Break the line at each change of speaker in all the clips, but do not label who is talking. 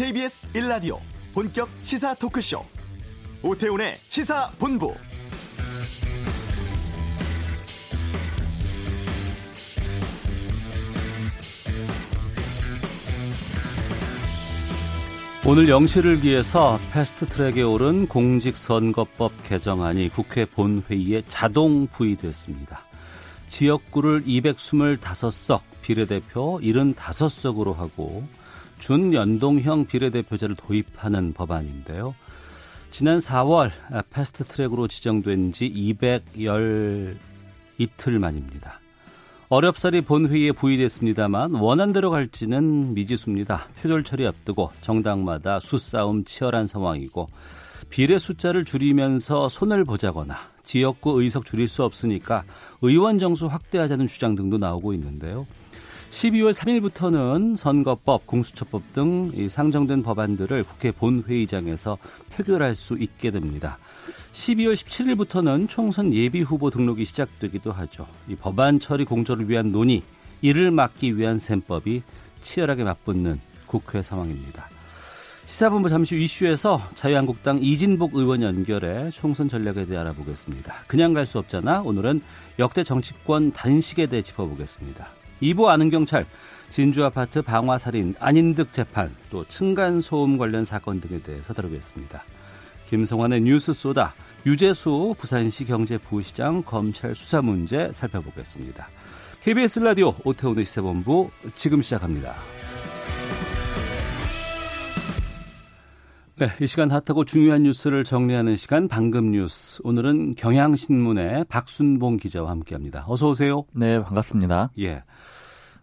KBS 1라디오 본격 시사 토크쇼 오태훈의 시사본부
오늘 0시를 기해서 패스트트랙에 오른 공직선거법 개정안이 국회 본회의에 자동 부의됐습니다. 지역구를 225석 비례대표 75석으로 하고 준연동형 비례대표제를 도입하는 법안인데요. 지난 4월 패스트 트랙으로 지정된 지 210 이틀 만입니다. 어렵사리 본회의에 부의됐습니다만 원안대로 갈지는 미지수입니다. 표결 처리 앞두고 정당마다 수싸움 치열한 상황이고 비례 숫자를 줄이면서 손을 보자거나 지역구 의석 줄일 수 없으니까 의원 정수 확대하자는 주장 등도 나오고 있는데요. 12월 3일부터는 선거법, 공수처법 등 상정된 법안들을 국회 본회의장에서 표결할 수 있게 됩니다. 12월 17일부터는 총선 예비 후보 등록이 시작되기도 하죠. 이 법안 처리 공조를 위한 논의, 이를 막기 위한 셈법이 치열하게 맞붙는 국회 상황입니다. 시사본부 잠시 후 이슈에서 자유한국당 이진복 의원 연결해 총선 전략에 대해 알아보겠습니다. 그냥 갈 수 없잖아. 오늘은 역대 정치권 단식에 대해 짚어보겠습니다. 2부 아는 경찰, 진주 아파트 방화 살인 안인득 재판, 또 층간 소음 관련 사건 등에 대해서 다루겠습니다. 김성환의 뉴스 쏘다, 유재수 부산시 경제부시장 검찰 수사 문제 살펴보겠습니다. KBS 라디오 오태훈의 시사본부 지금 시작합니다. 네, 이 시간 핫하고 중요한 뉴스를 정리하는 시간 방금 뉴스. 오늘은 경향신문의 박순봉 기자와 함께합니다. 어서 오세요.
네, 반갑습니다.
예.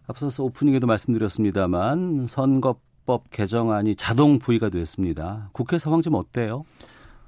앞서서 오프닝에도 말씀드렸습니다만 선거법 개정안이 자동 부의가 됐습니다. 국회 상황 좀 어때요?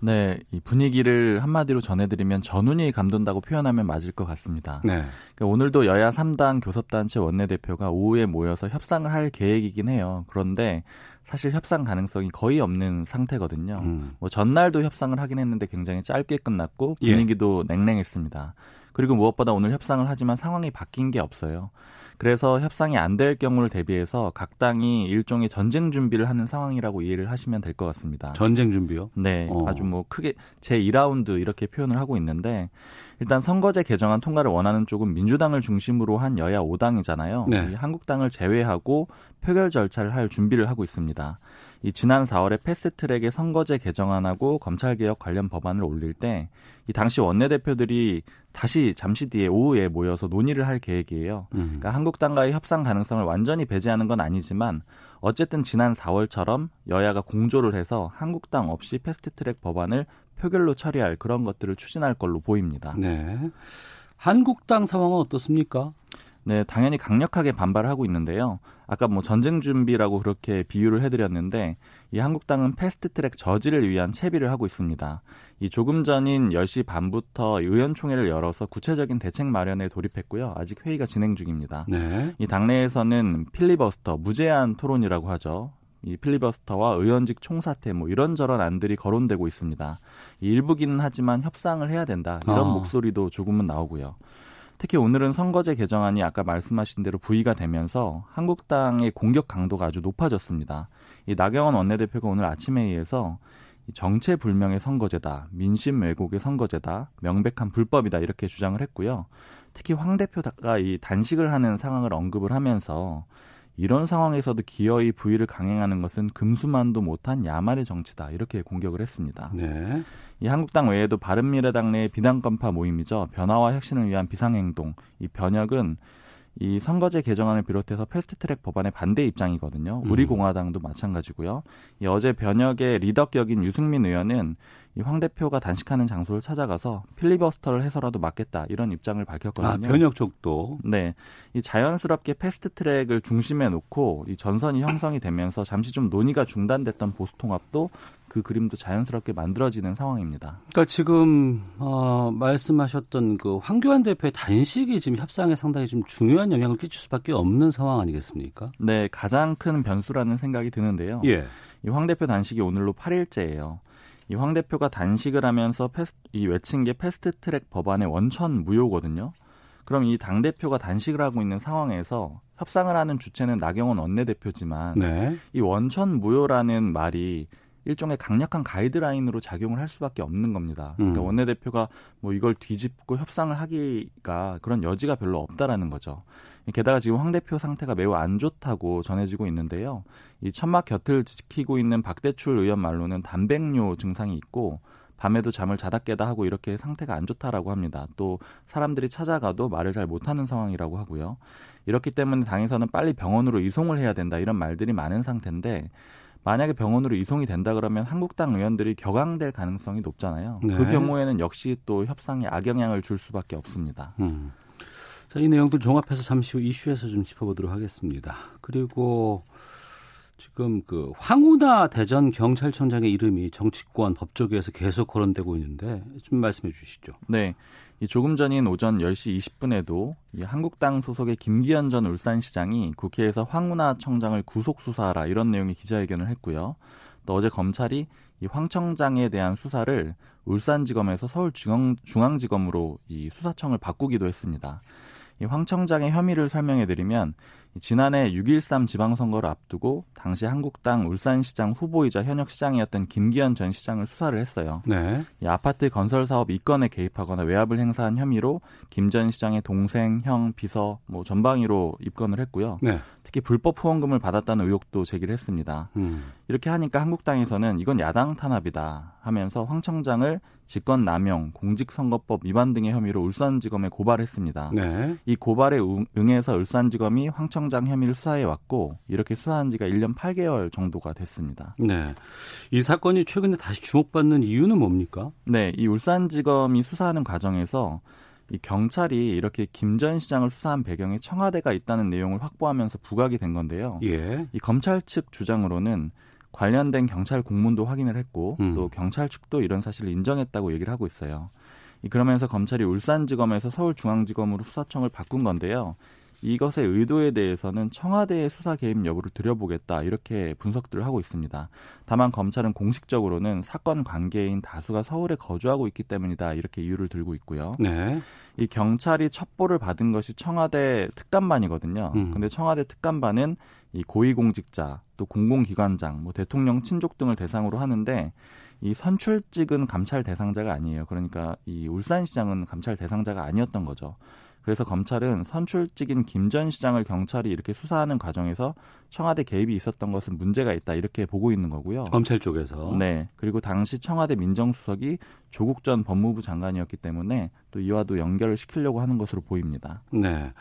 네, 이 분위기를 한마디로 전해드리면 전운이 감돈다고 표현하면 맞을 것 같습니다. 네. 그러니까 오늘도 여야 3당 교섭단체 원내대표가 오후에 모여서 협상을 할 계획이긴 해요. 그런데 사실 협상 가능성이 거의 없는 상태거든요. 음. 뭐 전날도 협상을 하긴 했는데 굉장히 짧게 끝났고 예. 분위기도 예. 냉랭했습니다. 그리고 무엇보다 오늘 협상을 하지만 상황이 바뀐 게 없어요. 그래서 협상이 안 될 경우를 대비해서 각 당이 일종의 전쟁 준비를 하는 상황이라고 이해를 하시면 될 것 같습니다.
전쟁 준비요?
네, 어. 아주 뭐 크게 제 2라운드 이렇게 표현을 하고 있는데 일단 선거제 개정안 통과를 원하는 쪽은 민주당을 중심으로 한 여야 5당이잖아요. 네. 한국당을 제외하고 표결 절차를 할 준비를 하고 있습니다. 이 지난 4월에 패스트트랙의 선거제 개정안하고 검찰개혁 관련 법안을 올릴 때 이 당시 원내대표들이 다시 잠시 뒤에 오후에 모여서 논의를 할 계획이에요. 음. 그러니까 한국당과의 협상 가능성을 완전히 배제하는 건 아니지만 어쨌든 지난 4월처럼 여야가 공조를 해서 한국당 없이 패스트트랙 법안을 표결로 처리할 그런 것들을 추진할 걸로 보입니다.
네. 한국당 상황은 어떻습니까?
네, 당연히 강력하게 반발하고 있는데요. 아까 뭐 전쟁 준비라고 그렇게 비유를 해드렸는데 이 한국당은 패스트트랙 저지를 위한 채비를 하고 있습니다. 이 조금 전인 10시 반부터 의원총회를 열어서 구체적인 대책 마련에 돌입했고요. 아직 회의가 진행 중입니다. 네. 이 당내에서는 필리버스터 무제한 토론이라고 하죠. 이 필리버스터와 의원직 총사퇴 뭐 이런저런 안들이 거론되고 있습니다. 일부기는 하지만 협상을 해야 된다 이런 어. 목소리도 조금은 나오고요. 특히 오늘은 선거제 개정안이 아까 말씀하신 대로 부의가 되면서 한국당의 공격 강도가 아주 높아졌습니다. 이 나경원 원내대표가 오늘 아침 회의에서 정체불명의 선거제다, 민심 왜곡의 선거제다, 명백한 불법이다 이렇게 주장을 했고요. 특히 황 대표가 이 단식을 하는 상황을 언급을 하면서 이런 상황에서도 기어이 부의를 강행하는 것은 금수만도 못한 야만의 정치다 이렇게 공격을 했습니다. 네. 이 한국당 외에도 바른미래당 내 비난건파 모임이죠. 변화와 혁신을 위한 비상행동. 이 변혁은 이 선거제 개정안을 비롯해서 패스트트랙 법안의 반대 입장이거든요. 우리 음. 공화당도 마찬가지고요. 이 어제 변혁의 리더격인 유승민 의원은 이 황 대표가 단식하는 장소를 찾아가서 필리버스터를 해서라도 막겠다 이런 입장을 밝혔거든요.
아, 변혁 쪽도.
네, 이 자연스럽게 패스트 트랙을 중심에 놓고 이 전선이 형성이 되면서 잠시 좀 논의가 중단됐던 보수 통합도 그 그림도 자연스럽게 만들어지는 상황입니다.
그러니까 지금 어, 말씀하셨던 그 황교안 대표의 단식이 지금 협상에 상당히 좀 중요한 영향을 끼칠 수밖에 없는 상황 아니겠습니까?
네, 가장 큰 변수라는 생각이 드는데요. 예. 이황 대표 단식이 오늘로 8일째예요. 이 황 대표가 단식을 하면서 패스, 이 외친 게 패스트트랙 법안의 원천 무효거든요. 그럼 이 당 대표가 단식을 하고 있는 상황에서 협상을 하는 주체는 나경원 원내대표지만 네. 이 원천 무효라는 말이 일종의 강력한 가이드라인으로 작용을 할 수밖에 없는 겁니다. 그러니까 음. 원내대표가 뭐 이걸 뒤집고 협상을 하기가 그런 여지가 별로 없다라는 거죠. 게다가 지금 황 대표 상태가 매우 안 좋다고 전해지고 있는데요. 이 천막 곁을 지키고 있는 박대출 의원 말로는 단백뇨 증상이 있고 밤에도 잠을 자다 깨다 하고 이렇게 상태가 안 좋다라고 합니다. 또 사람들이 찾아가도 말을 잘 못하는 상황이라고 하고요. 이렇기 때문에 당에서는 빨리 병원으로 이송을 해야 된다 이런 말들이 많은 상태인데 만약에 병원으로 이송이 된다 그러면 한국당 의원들이 격앙될 가능성이 높잖아요. 네. 그 경우에는 역시 또 협상에 악영향을 줄 수밖에 없습니다. 음.
자, 이 내용들 종합해서 잠시 후 이슈에서 좀 짚어보도록 하겠습니다. 그리고 지금 그 황운하 대전 경찰청장의 이름이 정치권 법조계에서 계속 거론되고 있는데 좀 말씀해 주시죠.
네. 이 조금 전인 오전 10시 20분에도 이 한국당 소속의 김기현 전 울산시장이 국회에서 황운하 청장을 구속 수사하라 이런 내용의 기자회견을 했고요. 또 어제 검찰이 이 황 청장에 대한 수사를 울산지검에서 서울중앙지검으로 이 수사청을 바꾸기도 했습니다. 이황 청장의 혐의를 설명해 드리면 지난해 6.13 지방선거를 앞두고 당시 한국당 울산시장 후보이자 현역 시장이었던 김기현 전 시장을 수사를 했어요. 네. 이 아파트 건설 사업 이건에 개입하거나 외압을 행사한 혐의로 김 전 시장의 동생, 형, 비서 뭐 전방위로 입건을 했고요. 네. 특히 불법 후원금을 받았다는 의혹도 제기를 했습니다. 음. 이렇게 하니까 한국당에서는 이건 야당 탄압이다 하면서 황 청장을 직권 남용, 공직선거법 위반 등의 혐의로 울산지검에 고발했습니다. 네. 이 고발에 응해서 울산지검이 황 청장 혐의를 수사해 왔고 이렇게 수사한 지가 1년 8개월 정도가 됐습니다.
네. 이 사건이 최근에 다시 주목받는 이유는 뭡니까?
네, 이 울산지검이 수사하는 과정에서 이 경찰이 이렇게 김 전 시장을 수사한 배경에 청와대가 있다는 내용을 확보하면서 부각이 된 건데요. 예. 이 검찰 측 주장으로는 관련된 경찰 공문도 확인을 했고 음. 또 경찰 측도 이런 사실을 인정했다고 얘기를 하고 있어요. 그러면서 검찰이 울산지검에서 서울중앙지검으로 수사청을 바꾼 건데요. 이것의 의도에 대해서는 청와대의 수사 개입 여부를 들여보겠다 이렇게 분석들을 하고 있습니다. 다만 검찰은 공식적으로는 사건 관계인 다수가 서울에 거주하고 있기 때문이다 이렇게 이유를 들고 있고요. 네. 이 경찰이 첩보를 받은 것이 청와대 특감반이거든요. 음. 근데 청와대 특감반은 이 고위공직자 또 공공기관장 뭐 대통령 친족 등을 대상으로 하는데 이 선출직은 감찰 대상자가 아니에요. 그러니까 이 울산시장은 감찰 대상자가 아니었던 거죠. 그래서 검찰은 선출직인 김 전 시장을 경찰이 이렇게 수사하는 과정에서 청와대 개입이 있었던 것은 문제가 있다 이렇게 보고 있는 거고요.
검찰 쪽에서.
네. 그리고 당시 청와대 민정수석이 조국 전 법무부 장관이었기 때문에 또 이와도 연결을 시키려고 하는 것으로 보입니다.
네.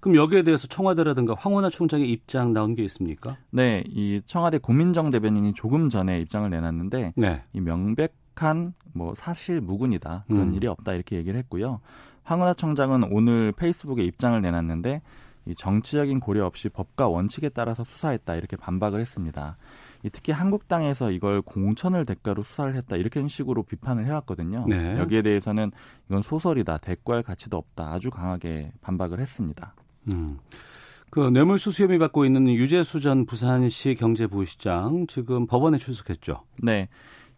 그럼 여기에 대해서 청와대라든가 황원하 총장의 입장 나온 게 있습니까?
네. 이 청와대 고민정 대변인이 조금 전에 입장을 내놨는데 네. 이 명백한 뭐 사실 무근이다 그런 음. 일이 없다 이렇게 얘기를 했고요. 황운하 청장은 오늘 페이스북에 입장을 내놨는데 이 정치적인 고려 없이 법과 원칙에 따라서 수사했다 이렇게 반박을 했습니다. 특히 한국당에서 이걸 공천을 대가로 수사를 했다 이렇게 식으로 비판을 해왔거든요. 네. 여기에 대해서는 이건 소설이다 대꾸할 가치도 없다 아주 강하게 반박을 했습니다. 음.
그 뇌물수수 혐의 받고 있는 유재수 전 부산시 경제부시장 지금 법원에 출석했죠.
네.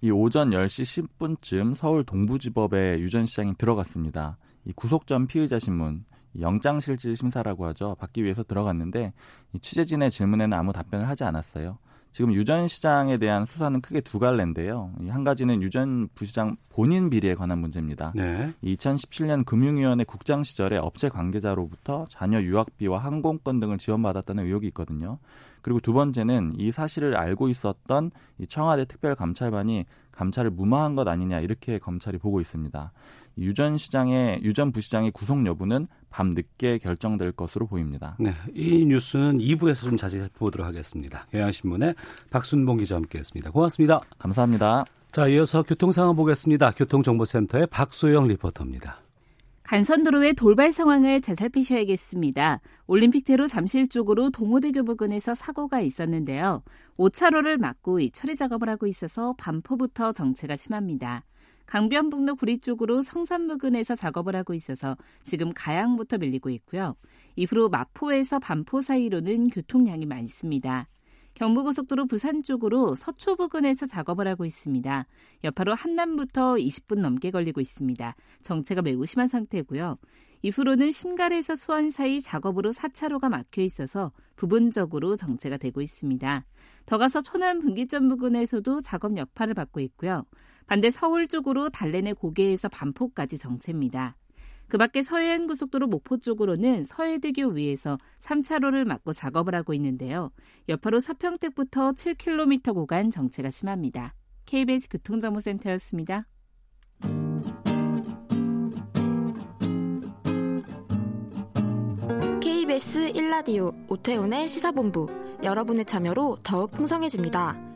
이 오전 10시 10분쯤 서울 동부지법에 유 전 시장이 들어갔습니다. 이 구속 전 피의자 신문 영장실질 심사라고 하죠. 받기 위해서 들어갔는데 이 취재진의 질문에는 아무 답변을 하지 않았어요. 지금 유 전 시장에 대한 수사는 크게 두 갈래인데요. 한 가지는 유 전 부시장 본인 비리에 관한 문제입니다. 네. 2017년 금융위원회 국장 시절에 업체 관계자로부터 자녀 유학비와 항공권 등을 지원받았다는 의혹이 있거든요. 그리고 두 번째는 이 사실을 알고 있었던 이 청와대 특별감찰반이 감찰을 무마한 것 아니냐 이렇게 검찰이 보고 있습니다. 유전 시장의 유전 부시장의 구속 여부는 밤 늦게 결정될 것으로 보입니다.
네, 이 뉴스는 2부에서 좀 자세히 살펴보도록 하겠습니다. 경향신문의 박순봉 기자와 함께했습니다. 고맙습니다.
감사합니다.
자, 이어서 교통 상황 보겠습니다. 교통정보센터의 박소영 리포터입니다.
간선도로의 돌발 상황을 잘 살피셔야겠습니다. 올림픽대로 잠실 쪽으로 동호대교 부근에서 사고가 있었는데요. 5차로를 막고 처리 작업을 하고 있어서 반포부터 정체가 심합니다. 강변북로 구리 쪽으로 성산 부근에서 작업을 하고 있어서 지금 가양부터 밀리고 있고요. 이후로 마포에서 반포 사이로는 교통량이 많습니다. 경부고속도로 부산 쪽으로 서초 부근에서 작업을 하고 있습니다. 여파로 한남부터 20분 넘게 걸리고 있습니다. 정체가 매우 심한 상태고요. 이후로는 신갈에서 수원 사이 작업으로 4차로가 막혀 있어서 부분적으로 정체가 되고 있습니다. 더 가서 초남 분기점 부근에서도 작업 여파를 받고 있고요. 반대 서울 쪽으로 달래내 고개에서 반포까지 정체입니다. 그 밖에 서해안 고속도로 목포 쪽으로는 서해대교 위에서 3차로를 막고 작업을 하고 있는데요. 여파로 서평택부터 7km 구간 정체가 심합니다. KBS 교통정보센터였습니다.
KBS 1라디오 오태훈의 시사본부 여러분의 참여로 더욱 풍성해집니다.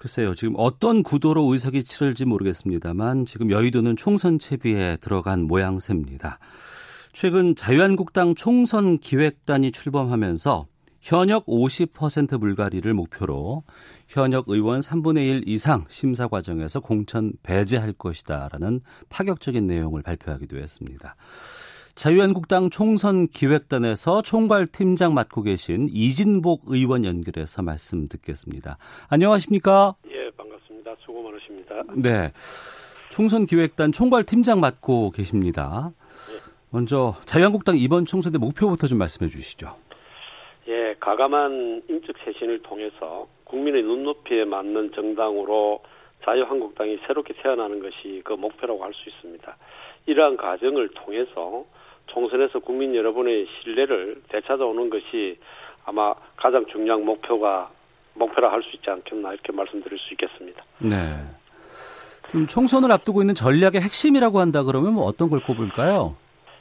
글쎄요, 지금 어떤 구도로 의석이 치를지 모르겠습니다만 지금 여의도는 총선 채비에 들어간 모양새입니다. 최근 자유한국당 총선 기획단이 출범하면서 현역 50% 불가리를 목표로 현역 의원 3분의 1 이상 심사 과정에서 공천 배제할 것이다라는 파격적인 내용을 발표하기도 했습니다. 자유한국당 총선 기획단에서 총괄팀장 맡고 계신 이진복 의원 연결해서 말씀 듣겠습니다. 안녕하십니까?
예, 반갑습니다. 수고 많으십니다.
네. 총선 기획단 총괄팀장 맡고 계십니다. 먼저 자유한국당 이번 총선 의 목표부터 좀 말씀해 주시죠.
예, 가감한 인적 쇄신을 통해서 국민의 눈높이에 맞는 정당으로 자유한국당이 새롭게 태어나는 것이 그 목표라고 할 수 있습니다. 이러한 과정을 통해서 총선에서 국민 여러분의 신뢰를 되찾아오는 것이 아마 가장 중요한 목표가 목표라 할 수 있지 않겠나 이렇게 말씀드릴 수 있겠습니다.
네. 좀 총선을 앞두고 있는 전략의 핵심이라고 한다 그러면 뭐 어떤 걸 꼽을까요?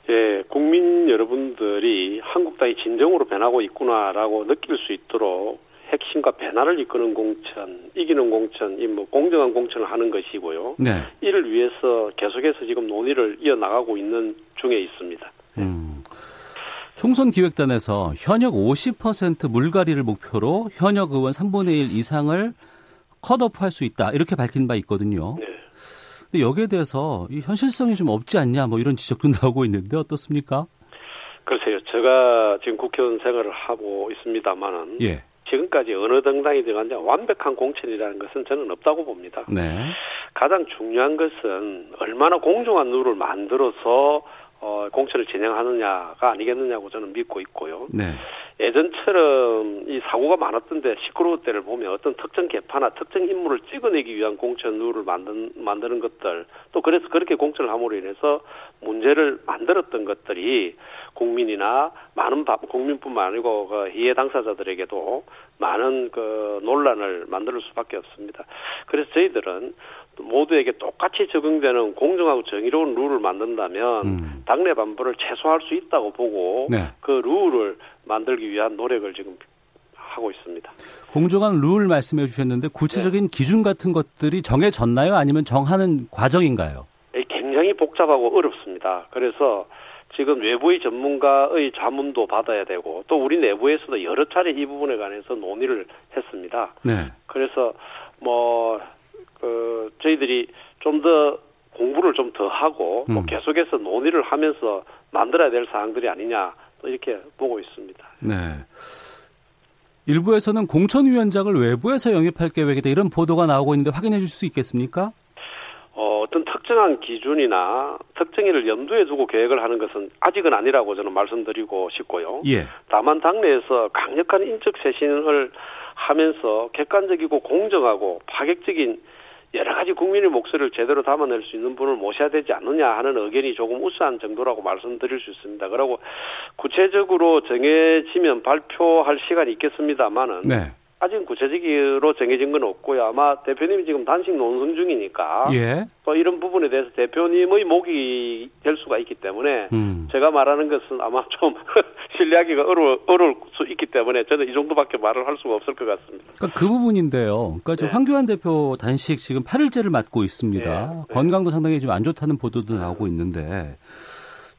예, 국민 여러분들이 한국당이 진정으로 변하고 있구나라고 느낄 수 있도록 핵심과 변화를 이끄는 공천, 이기는 공천, 이뭐 공정한 공천을 하는 것이고요.
네.
이를 위해서 계속해서 지금 논의를 이어나가고 있는 중에 있습니다.
음. 총선 기획단에서 현역 50% 물갈이를 목표로 현역 의원 3분의 1 이상을 컷오프할 수 있다 이렇게 밝힌 바 있거든요.
네.
근데 여기에 대해서 이 현실성이 좀 없지 않냐 뭐 이런 지적도 나오고 있는데 어떻습니까?
글쎄요, 제가 지금 국회의원 생활을 하고 있습니다만은
예.
지금까지 어느 정당이든 간에 완벽한 공천이라는 것은 저는 없다고 봅니다.
네.
가장 중요한 것은 얼마나 공정한 룰을 만들어서 어, 공천을 진행하느냐가 아니겠느냐고 저는 믿고 있고요.
네.
예전처럼 이 사고가 많았던데 시끄러울 때를 보면 어떤 특정 개파나 특정 인물을 찍어내기 위한 공천 룰을 만든, 만드는 것들 또 그래서 그렇게 공천을 함으로 인해서 문제를 만들었던 것들이 국민이나 많은 국민뿐만 아니고 그 이해 당사자들에게도 많은 그 논란을 만들 수밖에 없습니다. 그래서 저희들은 모두에게 똑같이 적용되는 공정하고 정의로운 룰을 만든다면
음.
당내 반발을 최소화할 수 있다고 보고
네.
그 룰을 만들기 위한 노력을 지금 하고 있습니다.
공정한 룰 말씀해 주셨는데 구체적인
네.
기준 같은 것들이 정해졌나요? 아니면 정하는 과정인가요?
굉장히 복잡하고 어렵습니다. 그래서 지금 외부의 전문가의 자문도 받아야 되고 또 우리 내부에서도 여러 차례 이 부분에 관해서 논의를 했습니다.
네.
그래서 뭐그 저희들이 좀 더 공부를 좀 더 하고 뭐
음.
계속해서 논의를 하면서 만들어야 될 사항들이 아니냐 또 이렇게 보고 있습니다.
네. 일부에서는 공천위원장을 외부에서 영입할 계획이다 이런 보도가 나오고 있는데 확인해 줄 수 있겠습니까?
어, 어떤 특정한 기준이나 특정일을 염두에 두고 계획을 하는 것은 아직은 아니라고 저는 말씀드리고 싶고요.
예.
다만 당내에서 강력한 인적 쇄신을 하면서 객관적이고 공정하고 파격적인 여러 가지 국민의 목소리를 제대로 담아낼 수 있는 분을 모셔야 되지 않느냐 하는 의견이 조금 우수한 정도라고 말씀드릴 수 있습니다. 그리고 구체적으로 정해지면 발표할 시간이 있겠습니다만은
네.
아직 구체적으로 정해진 건 없고요. 아마 대표님이 지금 단식 논성 중이니까
예.
또 이런 부분에 대해서 대표님의 목이 될 수가 있기 때문에
음.
제가 말하는 것은 아마 좀 신뢰하기가 어려울, 어려울 수 있기 때문에 저는 이 정도밖에 말을 할 수가 없을 것 같습니다.
그러니까 그 부분인데요. 그러니까 지금
네.
황교안 대표 단식 지금 8일째를 맞고 있습니다.
네, 네.
건강도 상당히 좀 안 좋다는 보도도 나오고 있는데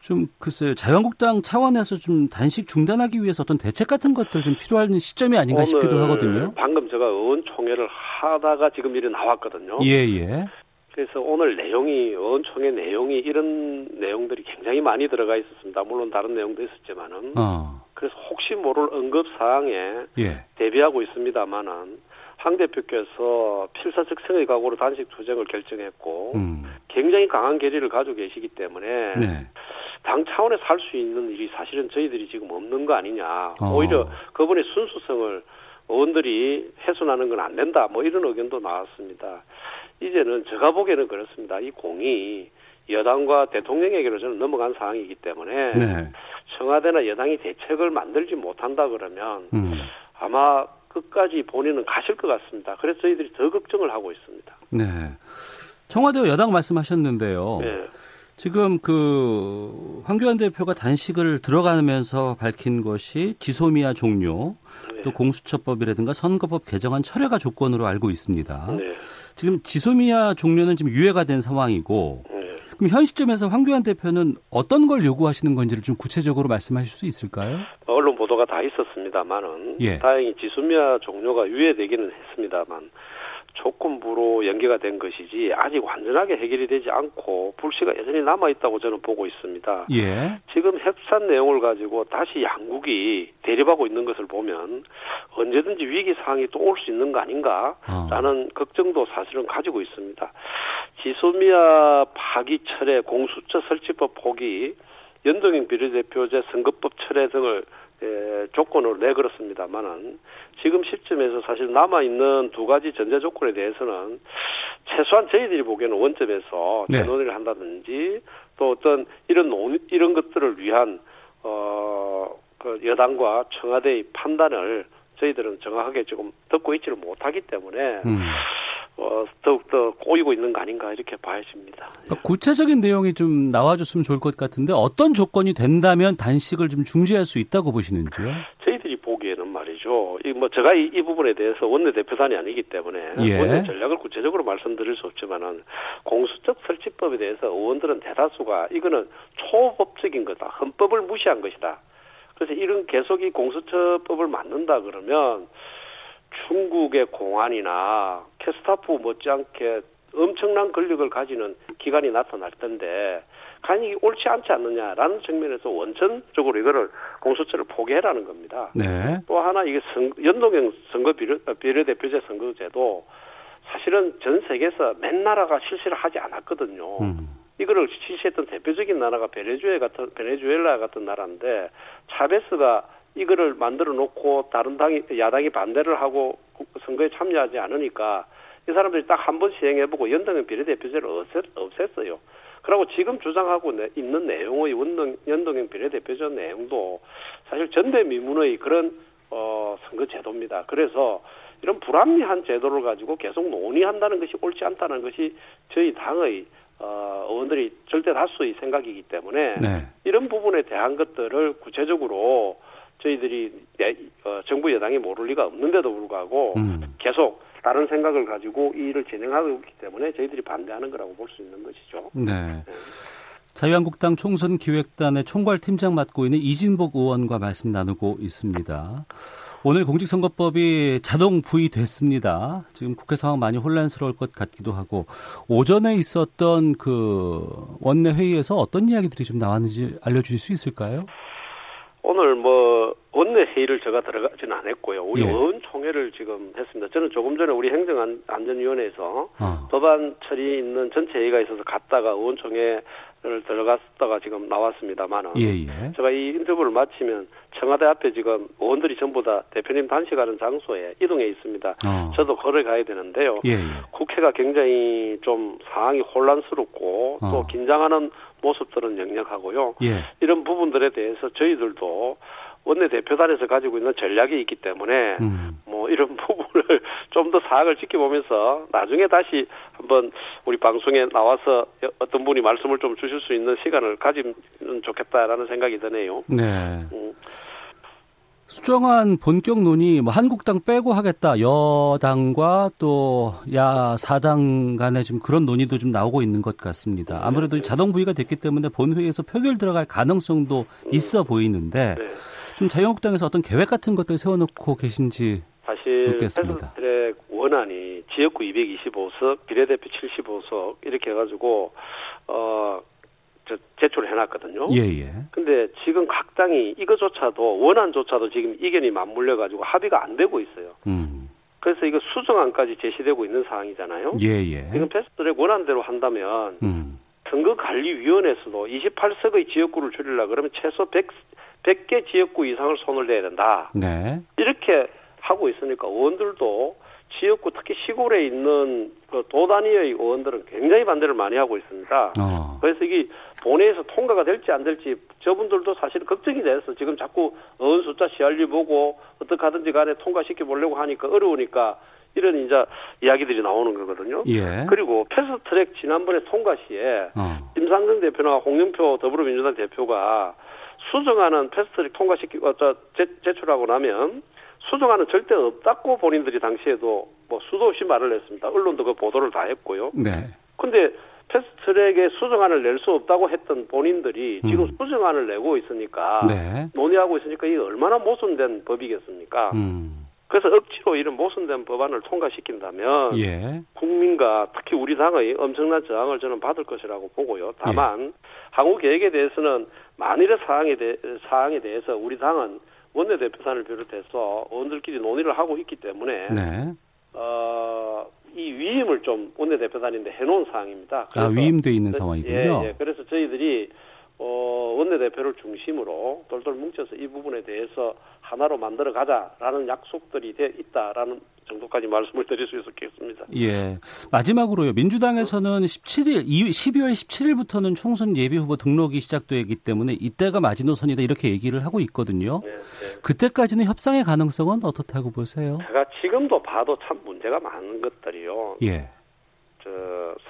좀 글쎄요 자유한국당 차원에서 좀 단식 중단하기 위해서 어떤 대책 같은 것들 좀 필요한 시점이 아닌가 싶기도 하거든요.
방금 제가 의원총회를 하다가 지금 일이 나왔거든요.
예 예.
그래서 오늘 내용이 의원총회 내용이 이런 내용들이 굉장히 많이 들어가 있었습니다. 물론 다른 내용도 있었지만은.
어.
그래서 혹시 모를 응급 사항에
예.
대비하고 있습니다만은 황 대표께서 필사적 생의 각오로 단식 투쟁을 결정했고
음.
굉장히 강한 결의를 가지고 계시기 때문에
네.
당 차원에서 할 수 있는 일이 사실은 저희들이 지금 없는 거 아니냐.
어.
오히려 그분의 순수성을 의원들이 훼손하는 건 안 된다. 뭐 이런 의견도 나왔습니다. 이제는 제가 보기에는 그렇습니다. 이 공이 여당과 대통령에게로 저는 넘어간 상황이기 때문에
네.
청와대나 여당이 대책을 만들지 못한다 그러면
음.
아마 끝까지 본인은 가실 것 같습니다. 그래서 저희들이 더 걱정을 하고 있습니다.
네. 청와대 여당 말씀하셨는데요.
네.
지금 그 황교안 대표가 단식을 들어가면서 밝힌 것이 지소미아 종료,
네.
또 공수처법이라든가 선거법 개정안 철회가 조건으로 알고 있습니다.
네.
지금 지소미아 종료는 지금 유예가 된 상황이고,
네.
그럼 현 시점에서 황교안 대표는 어떤 걸 요구하시는 건지를 좀 구체적으로 말씀하실 수 있을까요?
언론 보도가 다 있었습니다만은
예.
다행히 지수미아 종료가 유예되기는 했습니다만 조건부로 연계가 된 것이지 아직 완전하게 해결이 되지 않고 불씨가 여전히 남아 있다고 저는 보고 있습니다.
예.
지금 협상 내용을 가지고 다시 양국이 대립하고 있는 것을 보면 언제든지 위기 상황이 또 올 수 있는 거 아닌가라는
어.
걱정도 사실은 가지고 있습니다. 지소미아 파기 철회 공수처 설치법 포기 연동형 비례대표제 선거법 철회 등을 에, 조건으로 내걸었습니다만은 지금 시점에서 사실 남아 있는 두 가지 전제 조건에 대해서는 최소한 저희들이 보기에는 원점에서
네.
재논의를 한다든지 또 어떤 이런 논 이런 것들을 위한 어그 여당과 청와대의 판단을 저희들은 정확하게 지금 듣고 있지를 못하기 때문에
음.
어, 더욱더 꼬이고 있는 거 아닌가 이렇게 봐야집니다.
그러니까 구체적인 내용이 좀 나와줬으면 좋을 것 같은데 어떤 조건이 된다면 단식을 좀 중지할 수 있다고 보시는지요?
저희들이 보기에는 말이죠. 이 뭐 제가 이, 이 부분에 대해서 원내 대표단이 아니기 때문에
예.
원내 전략을 구체적으로 말씀드릴 수 없지만은 공수처 설치법에 대해서 의원들은 대다수가 이거는 초법적인 거다. 헌법을 무시한 것이다. 그래서 이런 계속 이 공수처법을 만든다 그러면 중국의 공안이나 캐스타프 못지않게 엄청난 권력을 가지는 기관이 나타날 텐데 간이 옳지 않지 않느냐라는 측면에서 원천적으로 이거를 공수처를 포기해라는 겁니다.
네.
또 하나 이게 선, 연동형 선거 비례, 비례대표제 선거제도 사실은 전 세계에서 맨 나라가 실시를 하지 않았거든요.
음.
이거를 실시했던 대표적인 나라가 베네수엘라 같은 베네수엘라 같은 나라인데 차베스가 이거를 만들어 놓고 다른 당이 야당이 반대를 하고 선거에 참여하지 않으니까 이 사람들이 딱 한 번 시행해보고 연동형 비례대표제를 없앴, 없앴어요. 그리고 지금 주장하고 내- 있는 내용의 원동, 연동형 비례대표제 내용도 사실 전대미문의 그런 어, 선거 제도입니다. 그래서 이런 불합리한 제도를 가지고 계속 논의한다는 것이 옳지 않다는 것이 저희 당의 어, 의원들이 절대 다수의 생각이기 때문에
네.
이런 부분에 대한 것들을 구체적으로 저희들이 내- 어, 정부 여당이 모를 리가 없는데도 불구하고
음.
계속 다른 생각을 가지고 이 일을 진행하고 있기 때문에 저희들이 반대하는 거라고 볼 수 있는 것이죠.
네. 자유한국당 총선 기획단의 총괄 팀장 맡고 있는 이진복 의원과 말씀 나누고 있습니다. 오늘 공직선거법이 자동 부의됐습니다. 지금 국회 상황 많이 혼란스러울 것 같기도 하고 오전에 있었던 그 원내 회의에서 어떤 이야기들이 좀 나왔는지 알려주실 수 있을까요?
오늘 뭐 원내 회의를 제가 들어가지는 않았고요. 우리
예.
의원총회를 지금 했습니다. 저는 조금 전에 우리 행정안전위원회에서
아,
법안 처리 있는 전체 회의가 있어서 갔다가 의원총회를 들어갔다가 지금 나왔습니다만은
예, 예.
제가 이 인터뷰를 마치면 청와대 앞에 지금 의원들이 전부 다 대표님 단식하는 장소에 이동해 있습니다.
어.
저도 걸어가야 되는데요.
예, 예.
국회가 굉장히 좀 상황이 혼란스럽고
어.
또 긴장하는 모습들은 역력하고요.
예.
이런 부분들에 대해서 저희들도 원내 대표단에서 가지고 있는 전략이 있기 때문에
음.
뭐 이런 부분을 좀 더 사학을 지켜보면서 나중에 다시 한번 우리 방송에 나와서 어떤 분이 말씀을 좀 주실 수 있는 시간을 가지면 좋겠다라는 생각이 드네요.
네.
음,
수정안 본격 논의 뭐 한국당 빼고 하겠다 여당과 또 야 사당 간에 좀 그런 논의도 좀 나오고 있는 것 같습니다. 아무래도 자동 부의가 됐기 때문에 본회의에서 표결 들어갈 가능성도 있어 보이는데
네.
좀 자유한국당에서 어떤 계획 같은 것들 세워놓고 계신지
사실
묻겠습니다.
패스트트랙 원안이 지역구 225석, 비례대표 75석 이렇게 해가지고 어 저, 제출을 해놨거든요.
예 예.
근데 지금 각 당이 이거조차도 원안조차도 지금 이견이 맞물려 가지고 합의가 안 되고 있어요.
음.
그래서 이거 수정안까지 제시되고 있는 상황이잖아요.
예 예.
지금 패스트트랙 원안대로 한다면
음.
선거관리위원회에서도 28석의 지역구를 줄이려 그러면 최소 100, 100개 지역구 이상을 손을 대야 된다.
네.
이렇게 하고 있으니까 의원들도 지역구 특히 시골에 있는 그 도단위의 의원들은 굉장히 반대를 많이 하고 있습니다.
어.
그래서 이게 본회의에서 통과가 될지 안 될지 저분들도 사실 걱정이 돼서 지금 자꾸 의원 숫자 시알리 보고 어떻게 하든지 간에 통과시켜 보려고 하니까 어려우니까 이런 이제 이야기들이 나오는 거거든요.
예.
그리고 패스트트랙 지난번에 통과 시에
어.
임상정 대표나 홍영표 더불어민주당 대표가 수정안은 패스트트랙 통과시키고 어, 제, 제출하고 나면 수정안은 절대 없다고 본인들이 당시에도 뭐 수도 없이 말을 했습니다. 언론도 그 보도를 다 했고요.
네.
근데 패스트트랙에 수정안을 낼 수 없다고 했던 본인들이 지금
음.
수정안을 내고 있으니까
네.
논의하고 있으니까 이게 얼마나 모순된 법이겠습니까?
음.
그래서 억지로 이런 모순된 법안을 통과시킨다면
예.
국민과 특히 우리 당의 엄청난 저항을 저는 받을 것이라고 보고요. 다만 항후 계획에 대해서는 만일의 사항에 대 사항에 대해서 우리 당은 원내대표단을 비롯해서 의원들끼리 논의를 하고 있기 때문에
네.
어, 이 위임을 좀 원내대표단인데 해놓은 사항입니다.
아, 위임돼 있는
예,
상황이군요.
예. 그래서 저희들이 어, 원내대표를 중심으로 돌돌 뭉쳐서 이 부분에 대해서 하나로 만들어 가자라는 약속들이 돼 있다라는 정도까지 말씀을 드릴 수 있었겠습니다.
예. 마지막으로요. 민주당에서는 17일, 12월 17일부터는 총선 예비 후보 등록이 시작되기 때문에 이때가 마지노선이다 이렇게 얘기를 하고 있거든요.
예, 예.
그때까지는 협상의 가능성은 어떻다고 보세요?
제가 지금도 봐도 참 문제가 많은 것들이요.
예.
저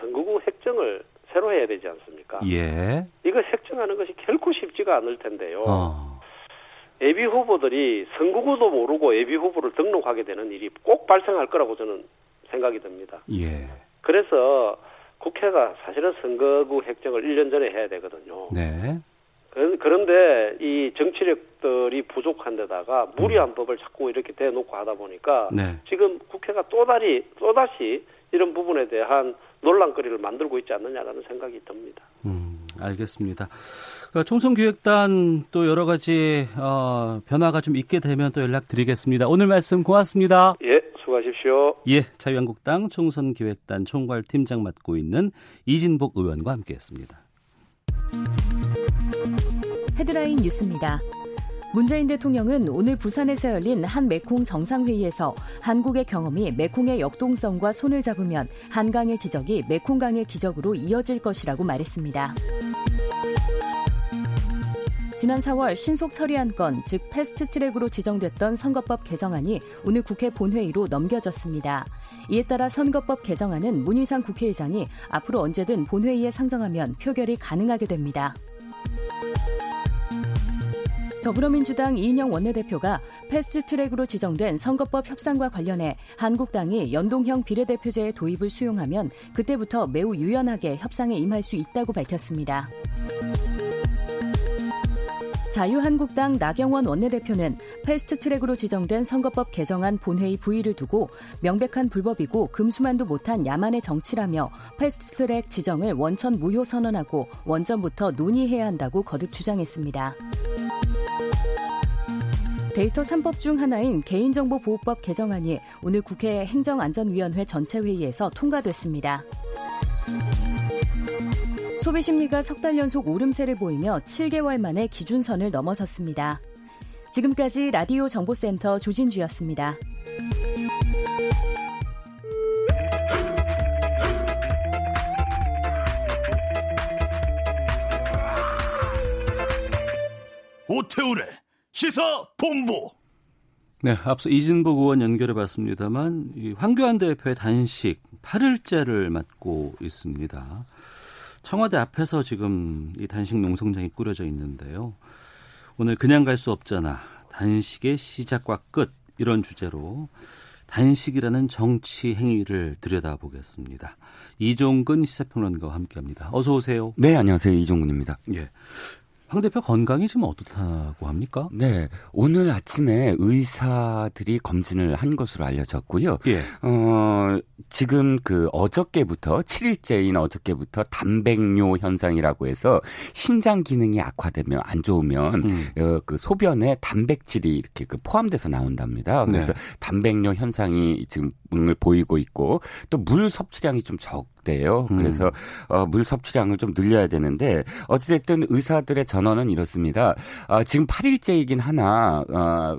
선거구 획정을 새로 해야 되지 않습니까?
예.
이거 획정하는 것이 결코 쉽지가 않을 텐데요.
어.
예비 후보들이 선거구도 모르고 예비 후보를 등록하게 되는 일이 꼭 발생할 거라고 저는 생각이 듭니다.
예.
그래서 국회가 사실은 선거구 획정을 1년 전에 해야 되거든요.
네.
그- 그런데 이 정치력들이 부족한 데다가 무리한 법을 자꾸 이렇게 대놓고 하다 보니까
네.
지금 국회가 또다시 또다시 이런 부분에 대한 논란거리를 만들고 있지 않느냐라는 생각이 듭니다.
음, 알겠습니다. 그 총선기획단 또 여러 가지 어, 변화가 좀 있게 되면 또 연락드리겠습니다. 오늘 말씀 고맙습니다.
예, 수고하십시오.
예, 자유한국당 총선기획단 총괄팀장 맡고 있는 이진복 의원과 함께했습니다.
헤드라인 뉴스입니다. 문재인 대통령은 오늘 부산에서 열린 한 메콩 정상회의에서 한국의 경험이 메콩의 역동성과 손을 잡으면 한강의 기적이 메콩강의 기적으로 이어질 것이라고 말했습니다. 지난 4월 신속 처리 안건, 즉 패스트 트랙으로 지정됐던 선거법 개정안이 오늘 국회 본회의로 넘겨졌습니다. 이에 따라 선거법 개정안은 문희상 국회의장이 앞으로 언제든 본회의에 상정하면 표결이 가능하게 됩니다. 더불어민주당 이인영 원내대표가 패스트 트랙으로 지정된 선거법 협상과 관련해 한국당이 연동형 비례대표제의 도입을 수용하면 그때부터 매우 유연하게 협상에 임할 수 있다고 밝혔습니다. 자유한국당 나경원 원내대표는 패스트 트랙으로 지정된 선거법 개정안 본회의 부의를 두고 명백한 불법이고 금수만도 못한 야만의 정치라며 패스트 트랙 지정을 원천 무효 선언하고 원점부터 논의해야 한다고 거듭 주장했습니다. 데이터 3법 중 하나인 개인정보보호법 개정안이 오늘 국회 행정안전위원회 전체 회의에서 통과됐습니다. 소비 심리가 석 달 연속 오름세를 보이며 7개월 만에 기준선을 넘어섰습니다. 지금까지 라디오 정보센터 조진주였습니다.
오태우래 시사 본부.
네, 앞서 이진복 의원 연결해 봤습니다만 이 황교안 대표의 단식 8일째를 맞고 있습니다. 청와대 앞에서 지금 이 단식 농성장이 꾸려져 있는데요. 오늘 그냥 갈 수 없잖아. 단식의 시작과 끝 이런 주제로 단식이라는 정치 행위를 들여다보겠습니다. 이종근 시사평론가와 함께합니다. 어서 오세요.
네, 안녕하세요. 이종근입니다.
예. 황 대표 건강이 지금 어떻다고 합니까?
네. 오늘 아침에 의사들이 검진을 한 것으로 알려졌고요.
예.
어, 지금 그 어저께부터 7일째인 어저께부터 단백뇨 현상이라고 해서 신장 기능이 악화되면 안 좋으면
음.
어, 그 소변에 단백질이 이렇게 그 포함돼서 나온답니다. 그래서
네.
단백뇨 현상이 지금 을 보이고 있고 또 물 섭취량이 좀 적대요.
음.
그래서 어, 물 섭취량을 좀 늘려야 되는데 어찌됐든 의사들의 전언은 이렇습니다. 어, 지금 8일째이긴 하나 어,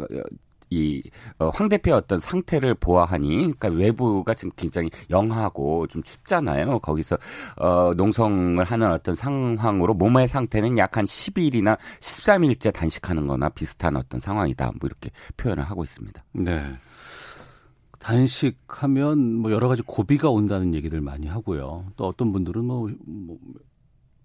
이, 어, 황 대표의 어떤 상태를 보아하니, 그러니까 외부가 지금 굉장히 영하고 좀 춥잖아요. 거기서, 어, 농성을 하는 어떤 상황으로 몸의 상태는 약 한 10일이나 13일째 단식하는 거나 비슷한 어떤 상황이다. 뭐 이렇게 표현을 하고 있습니다.
네. 단식하면 뭐 여러 가지 고비가 온다는 얘기들 많이 하고요. 또 어떤 분들은 뭐, 뭐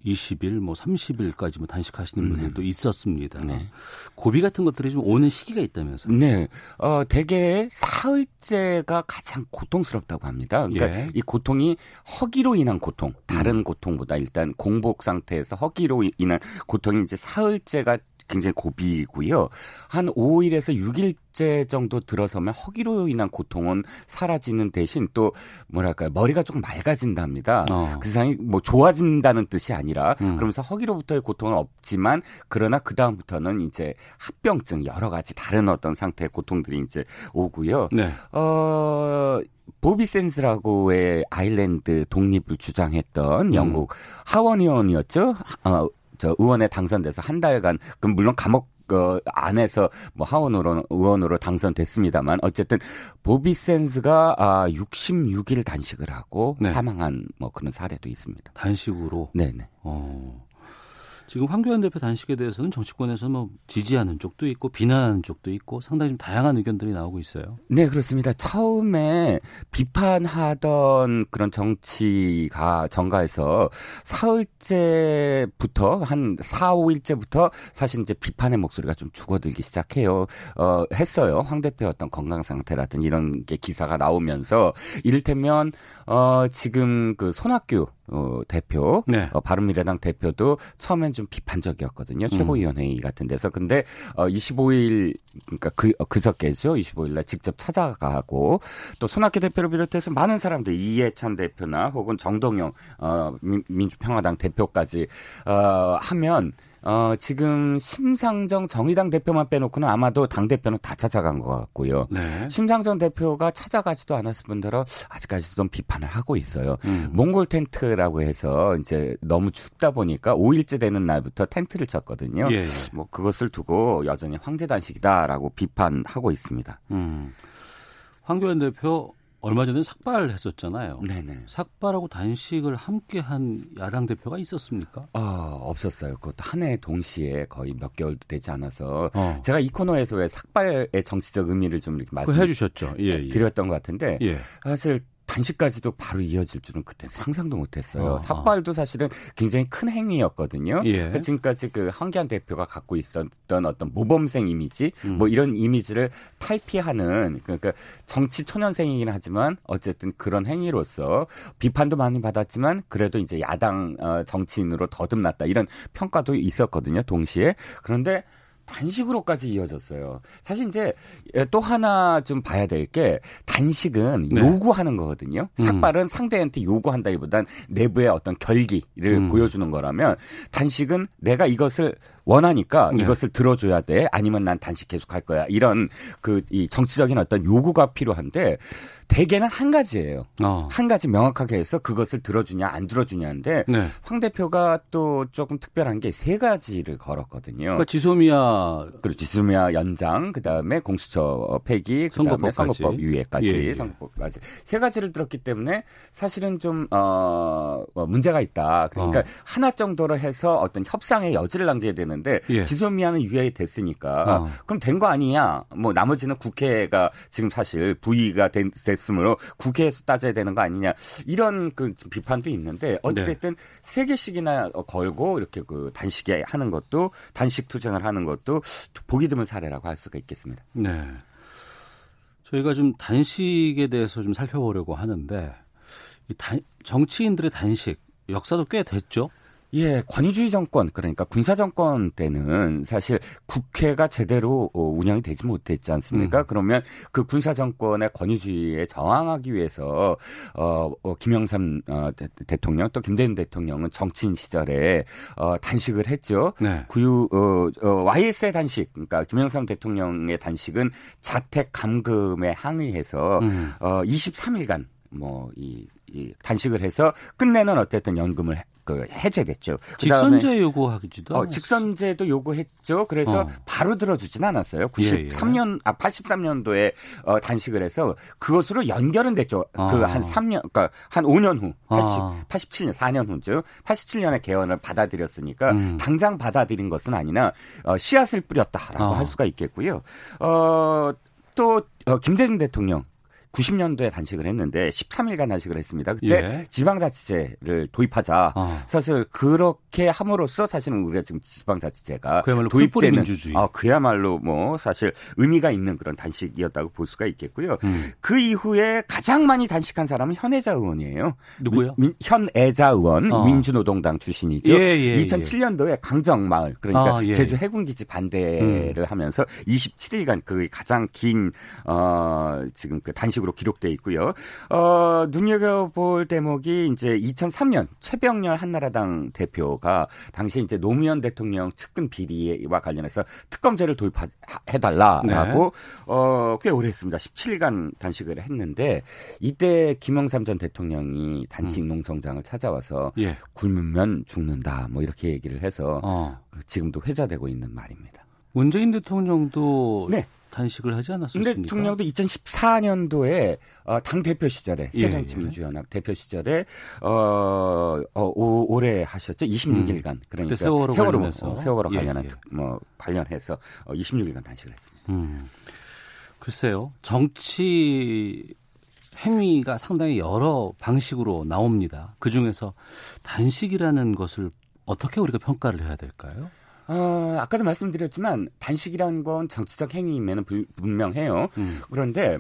20일, 뭐 30일까지 뭐 단식하시는 분들도 있었습니다.
네.
고비 같은 것들이 좀 오는 시기가 있다면서요?
네, 어, 대개 사흘째가 가장 고통스럽다고 합니다. 그러니까
예.
이 고통이 허기로 인한 고통, 다른 고통보다 일단 공복 상태에서 허기로 인한 고통이 이제 사흘째가 굉장히 고비이고요. 한 5일에서 6일째 정도 들어서면 허기로 인한 고통은 사라지는 대신 또 뭐랄까요 머리가 조금 맑아진답니다.
어.
그 세상이 뭐 좋아진다는 뜻이 아니라
음.
그러면서 허기로부터의 고통은 없지만 그러나 그 다음부터는 이제 합병증 여러 가지 다른 어떤 상태의 고통들이 이제 오고요.
네.
어 보비 센스라고의 아일랜드 독립을 주장했던 영국 하원 의원이었죠. 어, 저 의원에 당선돼서 한 달간 그럼 물론 감옥 그 안에서 뭐 하원으로 의원으로 당선됐습니다만 어쨌든 보비 센스가 아 66일 단식을 하고
네.
사망한 뭐 그런 사례도 있습니다.
단식으로.
네네.
어. 지금 황교안 대표 단식에 대해서는 정치권에서 뭐 지지하는 쪽도 있고 비난하는 쪽도 있고 상당히 좀 다양한 의견들이 나오고 있어요.
네, 그렇습니다. 처음에 비판하던 그런 정치가 정가에서 사흘째부터 한 4, 5일째부터 사실 이제 비판의 목소리가 좀 죽어들기 시작해요. 어, 했어요. 황 대표의 어떤 건강 상태라든 이런 게 기사가 나오면서 이를테면 어, 지금 그 손학규 어, 대표,
네.
어, 바른미래당 대표도 처음엔 좀 비판적이었거든요. 최고위원회의 같은 데서. 근데 어, 25일 그러니까 그 어, 그저께죠. 25일 날 직접 찾아가고 또 손학규 대표를 비롯해서 많은 사람들 이해찬 대표나 혹은 정동영 어, 민, 민주평화당 대표까지 어, 하면 어, 지금 심상정 정의당 대표만 빼놓고는 아마도 당 대표는 다 찾아간 것 같고요.
네.
심상정 대표가 찾아가지도 않았을 뿐더러 아직까지도 좀 비판을 하고 있어요.
음.
몽골 텐트라고 해서 이제 너무 춥다 보니까 5일째 되는 날부터 텐트를 쳤거든요.
예. 예.
뭐 그것을 두고 여전히 황제 단식이다라고 비판하고 있습니다.
음. 황교안 대표 얼마 전에 삭발했었잖아요.
네네.
삭발하고 단식을 함께 한 야당 대표가 있었습니까?
어, 없었어요. 그것도 한 해 동시에 거의 몇 개월도 되지 않아서
어.
제가 이 코너에서 왜 삭발의 정치적 의미를 좀 이렇게
그거 해주셨죠. 예, 예.
말씀드렸던 것 같은데
예.
사실 단식까지도 바로 이어질 줄은 그때 상상도 못했어요.
어,
삭발도 사실은 굉장히 큰 행위였거든요.
예.
그러니까 지금까지 그 황교안 대표가 갖고 있었던 어떤 모범생 이미지,
음.
뭐 이런 이미지를 탈피하는 그러니까 정치 초년생이긴 하지만 어쨌든 그런 행위로서 비판도 많이 받았지만 그래도 이제 야당 어, 정치인으로 거듭났다 이런 평가도 있었거든요. 동시에 그런데 단식으로까지 이어졌어요. 사실 이제 또 하나 좀 봐야 될 게 단식은
네.
요구하는 거거든요.
음.
삭발은 상대한테 요구한다기보단 내부의 어떤 결기를
음.
보여주는 거라면 단식은 내가 이것을 원하니까
네.
이것을 들어줘야 돼. 아니면 난 단식 계속 할 거야. 이런 그 이 정치적인 어떤 요구가 필요한데 대개는 한 가지예요.
어.
한 가지 명확하게 해서 그것을 들어주냐 안 들어주냐인데
네.
황 대표가 또 조금 특별한 게 세 가지를 걸었거든요.
그러니까 지소미아
그리고 지수미아 연장, 그 다음에 공수처 폐기, 그 다음에
선거법까지.
선거법 유예까지,
예, 예.
선거법까지 세 가지를 들었기 때문에 사실은 좀 어, 어, 문제가 있다. 그러니까
어.
하나 정도로 해서 어떤 협상의 여지를 남겨야 되는 했는데
예.
지소미아는 유예 됐으니까
어.
그럼 된 거 아니냐? 뭐 나머지는 국회가 지금 사실 부의가 된, 됐으므로 국회에서 따져야 되는 거 아니냐? 이런 그 비판도 있는데 어찌됐든
네.
세 개씩이나 걸고 이렇게 그 단식에 하는 것도 단식 투쟁을 하는 것도 보기 드문 사례라고 할 수가 있겠습니다.
네. 저희가 좀 단식에 대해서 좀 살펴보려고 하는데 이 단, 정치인들의 단식 역사도 꽤 됐죠.
예, 권위주의 정권 그러니까 군사 정권 때는 사실 국회가 제대로 어, 운영이 되지 못했지 않습니까?
음.
그러면 그 군사 정권의 권위주의에 저항하기 위해서 어, 어 김영삼 어, 대, 통령 또 김대중 대통령은 정치인 시절에 어, 단식을 했죠.
네.
구유 어, 어, YS의 단식 그러니까 김영삼 대통령의 단식은 자택 감금에 항의해서
음.
어, 23일간 뭐이 이 단식을 해서 끝내는 어쨌든 연금을 해- 그 해제됐죠. 그다음에
직선제 요구하기도
어, 직선제도 요구했죠. 그래서
어.
바로 들어주진 않았어요.
예, 예.
93년, 아, 83년도에 어, 단식을 해서 그것으로 연결은 됐죠.
아.
그한 3년, 그러니까 한 5년 후, 80,
아.
87년, 4년 후죠. 87년에 개헌을 받아들였으니까
음.
당장 받아들인 것은 아니나 어, 씨앗을 뿌렸다라고
아.
할 수가 있겠고요. 어, 또 어, 김대중 대통령 90년도에 단식을 했는데 13일간 단식을 했습니다. 그때
예.
지방자치제를 도입하자.
아.
사실 그렇게 함으로써 사실은 우리가 지금 지방자치제가
그야말로
도입되는
민주주의.
아, 그야말로 뭐 사실 의미가 있는 그런 단식이었다고 볼 수가 있겠고요.
음.
그 이후에 가장 많이 단식한 사람은 현애자 의원이에요.
누구요?
민- 현애자 의원
어.
민주노동당 출신이죠.
예, 예, 예.
2007년도에 강정마을 그러니까
아, 예.
제주 해군기지 반대를 하면서 27일간 그 가장 긴 어, 지금 그 단식 으로 기록돼 있고요. 어, 눈여겨볼 대목이 이제 2003년 최병렬 한나라당 대표가 당시 이제 노무현 대통령 측근 비리와 관련해서 특검제를 도입해달라라고
네.
어, 꽤 오래 했습니다. 17일간 단식을 했는데 이때 김영삼 전 대통령이 단식
음.
농성장을 찾아와서
예.
굶으면 죽는다 뭐 이렇게 얘기를 해서
어.
지금도 회자되고 있는 말입니다.
문재인 대통령도
네.
단식을 하지 않았습니까?
근데 대통령도 2014년도에 어, 당 대표 시절에
예,
새정치민주연합 대표 시절에 어, 어 오, 올해 하셨죠 26일간 그러니까
그때 세월호
세월호,
관련해서.
어, 세월호
예,
관련한
예.
특- 뭐 관련해서 어, 26일간 단식을 했습니다.
음. 글쎄요. 정치 행위가 상당히 여러 방식으로 나옵니다. 그 중에서 단식이라는 것을 어떻게 우리가 평가를 해야 될까요?
어, 아까도 말씀드렸지만 단식이라는 건 정치적 행위이면 분명해요.
음.
그런데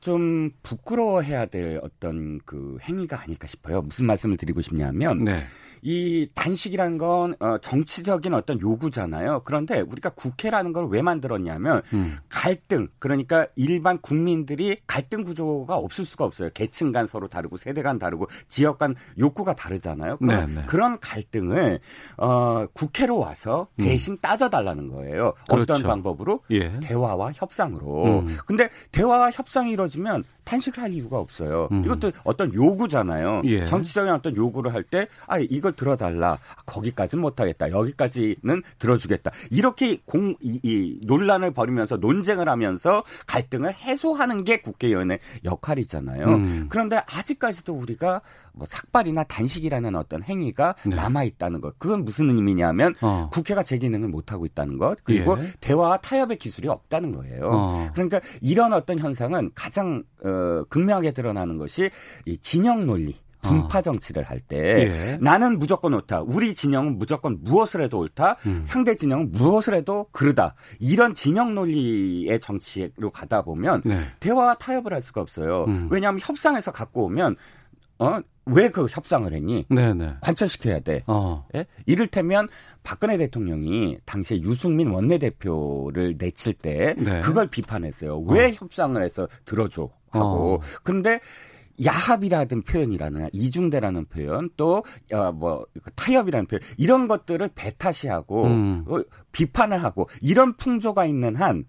좀 부끄러워해야 될 어떤 그 행위가 아닐까 싶어요. 무슨 말씀을 드리고 싶냐면
네.
이 단식이라는 건 어, 정치적인 어떤 요구잖아요. 그런데 우리가 국회라는 걸 왜 만들었냐면
음.
갈등 그러니까 일반 국민들이 갈등 구조가 없을 수가 없어요. 계층 간 서로 다르고 세대 간 다르고 지역 간 욕구가 다르잖아요. 그런,
네, 네.
그런 갈등을 어, 국회로 와서 대신 따져달라는 거예요. 어떤
음. 그렇죠.
방법으로
예.
대화와 협상으로.
음.
근데 대화와 협상이 이루어지면 단식을 할 이유가 없어요.
음.
이것도 어떤 요구잖아요.
예.
정치적인 어떤 요구를 할 때, 아, 이걸 들어달라. 거기까지는 못하겠다. 여기까지는 들어주겠다. 이렇게 공, 이, 이 논란을 벌이면서 논쟁을 하면서 갈등을 해소하는 게 국회의원의 역할이잖아요.
음.
그런데 아직까지도 우리가 뭐 삭발이나 단식이라는 어떤 행위가
네.
남아 있다는 것. 그건 무슨 의미냐면
어.
국회가 제 기능을 못 하고 있다는 것. 그리고
예.
대화와 타협의 기술이 없다는 거예요.
어.
그러니까 이런 어떤 현상은 가장 어, 극명하게 드러나는 것이 이 진영 논리. 분파 정치를 할때
예.
나는 무조건 옳다. 우리 진영은 무조건 무엇을 해도 옳다.
음.
상대 진영은 무엇을 해도 그르다. 이런 진영 논리의 정치로 가다 보면
네.
대화와 타협을 할 수가 없어요.
음.
왜냐하면 협상에서 갖고 오면 어, 왜 그 협상을 했니?
네네.
관철시켜야 돼.
어.
예? 이를테면 박근혜 대통령이 당시에 유승민 원내대표를 내칠 때
네.
그걸 비판했어요. 왜 협상을 해서 들어줘 하고.
어.
근데 야합이라든 표현이라는 이중대라는 표현 또뭐 타협이라는 표현 이런 것들을 배타시하고
음.
어, 비판을 하고 이런 풍조가 있는 한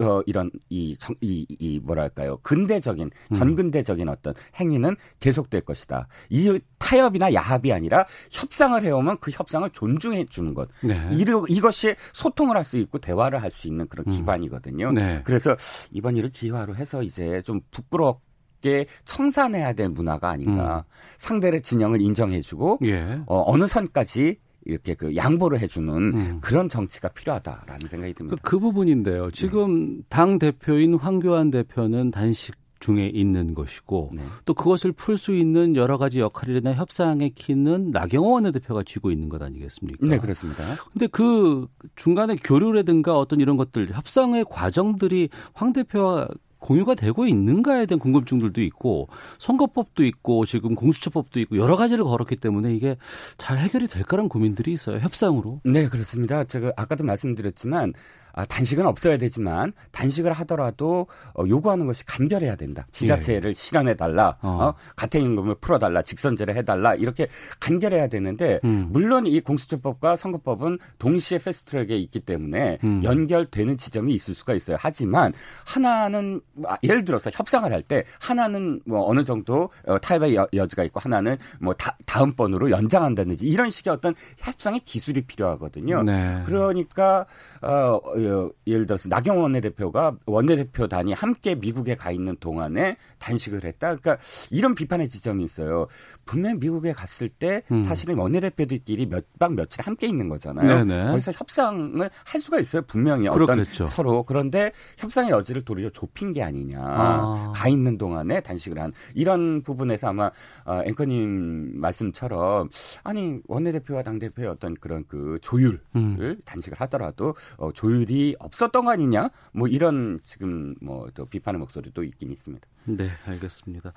어, 이런, 이, 정, 이, 이, 뭐랄까요. 근대적인,
음.
전근대적인 어떤 행위는 계속될 것이다. 이 타협이나 야합이 아니라 협상을 해오면 그 협상을 존중해 주는 것.
네.
이르, 이것이 소통을 할 수 있고 대화를 할 수 있는 그런
음.
기반이거든요.
네.
그래서 이번 일을 기화로 해서 이제 좀 부끄럽 게 청산해야 될 문화가 아닌가. 상대의 진영을 인정해주고,
예.
어, 어느 선까지 이렇게 그 양보를 해주는 음. 그런 정치가 필요하다라는 생각이 듭니다.
그, 그 부분인데요. 지금 네. 당 대표인 황교안 대표는 단식 중에 있는 것이고 네. 또 그것을 풀 수 있는 여러 가지 역할이나 협상의 키는 나경원 원내대표가 쥐고 있는 것 아니겠습니까?
네, 그렇습니다.
근데 그 중간에 교류라든가 어떤 이런 것들 협상의 과정들이 황 대표와 공유가 되고 있는가에 대한 궁금증들도 있고 선거법도 있고 지금 공수처법도 있고 여러 가지를 걸었기 때문에 이게 잘 해결이 될까라는 고민들이 있어요. 협상으로.
네, 그렇습니다. 제가 아까도 말씀드렸지만 아, 단식은 없어야 되지만 단식을 하더라도 어, 요구하는 것이 간결해야 된다. 지자체를 예. 실현해 달라. 어. 어, 가택 임금을 풀어 달라. 직선제를 해 달라. 이렇게 간결해야 되는데 음. 물론 이 공수처법과 선거법은 동시에 패스트트랙에 있기 때문에 음. 연결되는 지점이 있을 수가 있어요. 하지만 하나는 아, 예를 들어서 협상을 할 때 하나는 뭐 어느 정도 어, 타협의 여지가 있고 하나는 뭐 다, 다음 번으로 연장한다든지 이런 식의 어떤 협상의 기술이 필요하거든요. 네. 그러니까 어 어, 예를 들어서 나경원 원내대표가 원내대표단이 함께 미국에 가 있는 동안에 단식을 했다. 그러니까 이런 비판의 지점이 있어요. 분명 미국에 갔을 때 음. 사실은 원내대표들끼리 몇 박 며칠 함께 있는 거잖아요. 네네. 거기서 협상을 할 수가 있어요. 분명히 그렇겠죠. 어떤 서로 그런데 협상의 여지를 도리어 좁힌 게 아니냐. 아. 가 있는 동안에 단식을 한 이런 부분에서 아마 어, 앵커님 말씀처럼 아니 원내대표와 당대표의 어떤 그런 그 조율을 음. 단식을 하더라도 어, 조율 이 없었던 거 아니냐? 뭐 이런 지금 뭐 또 비판의 목소리도 있긴 있습니다.
네, 알겠습니다.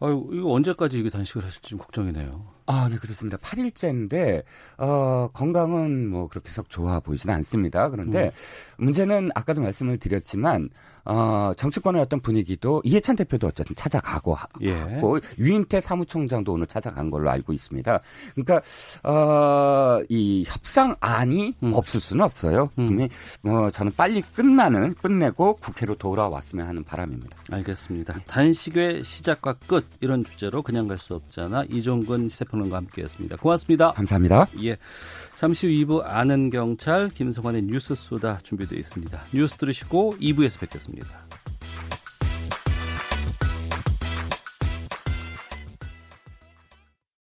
아유, 이거 언제까지 이게 단식을 하실지 좀 걱정이네요.
아, 네, 그렇습니다. 8일째인데, 어, 건강은 뭐 그렇게 썩 좋아 보이지는 않습니다. 그런데 음. 문제는 아까도 말씀을 드렸지만, 어, 정치권의 어떤 분위기도 이해찬 대표도 어쨌든 찾아가고 예. 하고 유인태 사무총장도 오늘 찾아간 걸로 알고 있습니다. 그러니까 어, 이 협상안이 음. 없을 수는 없어요. 음. 뭐 저는 빨리 끝나는 끝내고 국회로 돌아왔으면 하는 바람입니다.
알겠습니다. 단식의 시작과 끝 이런 주제로 그냥 갈 수 없잖아 이종근 시세평론가 함께했습니다. 고맙습니다.
감사합니다.
예. 잠시 후 2부 아는 경찰 김성환의 뉴스 쏘다 준비되어 있습니다. 뉴스 들으시고 2부에서 뵙겠습니다.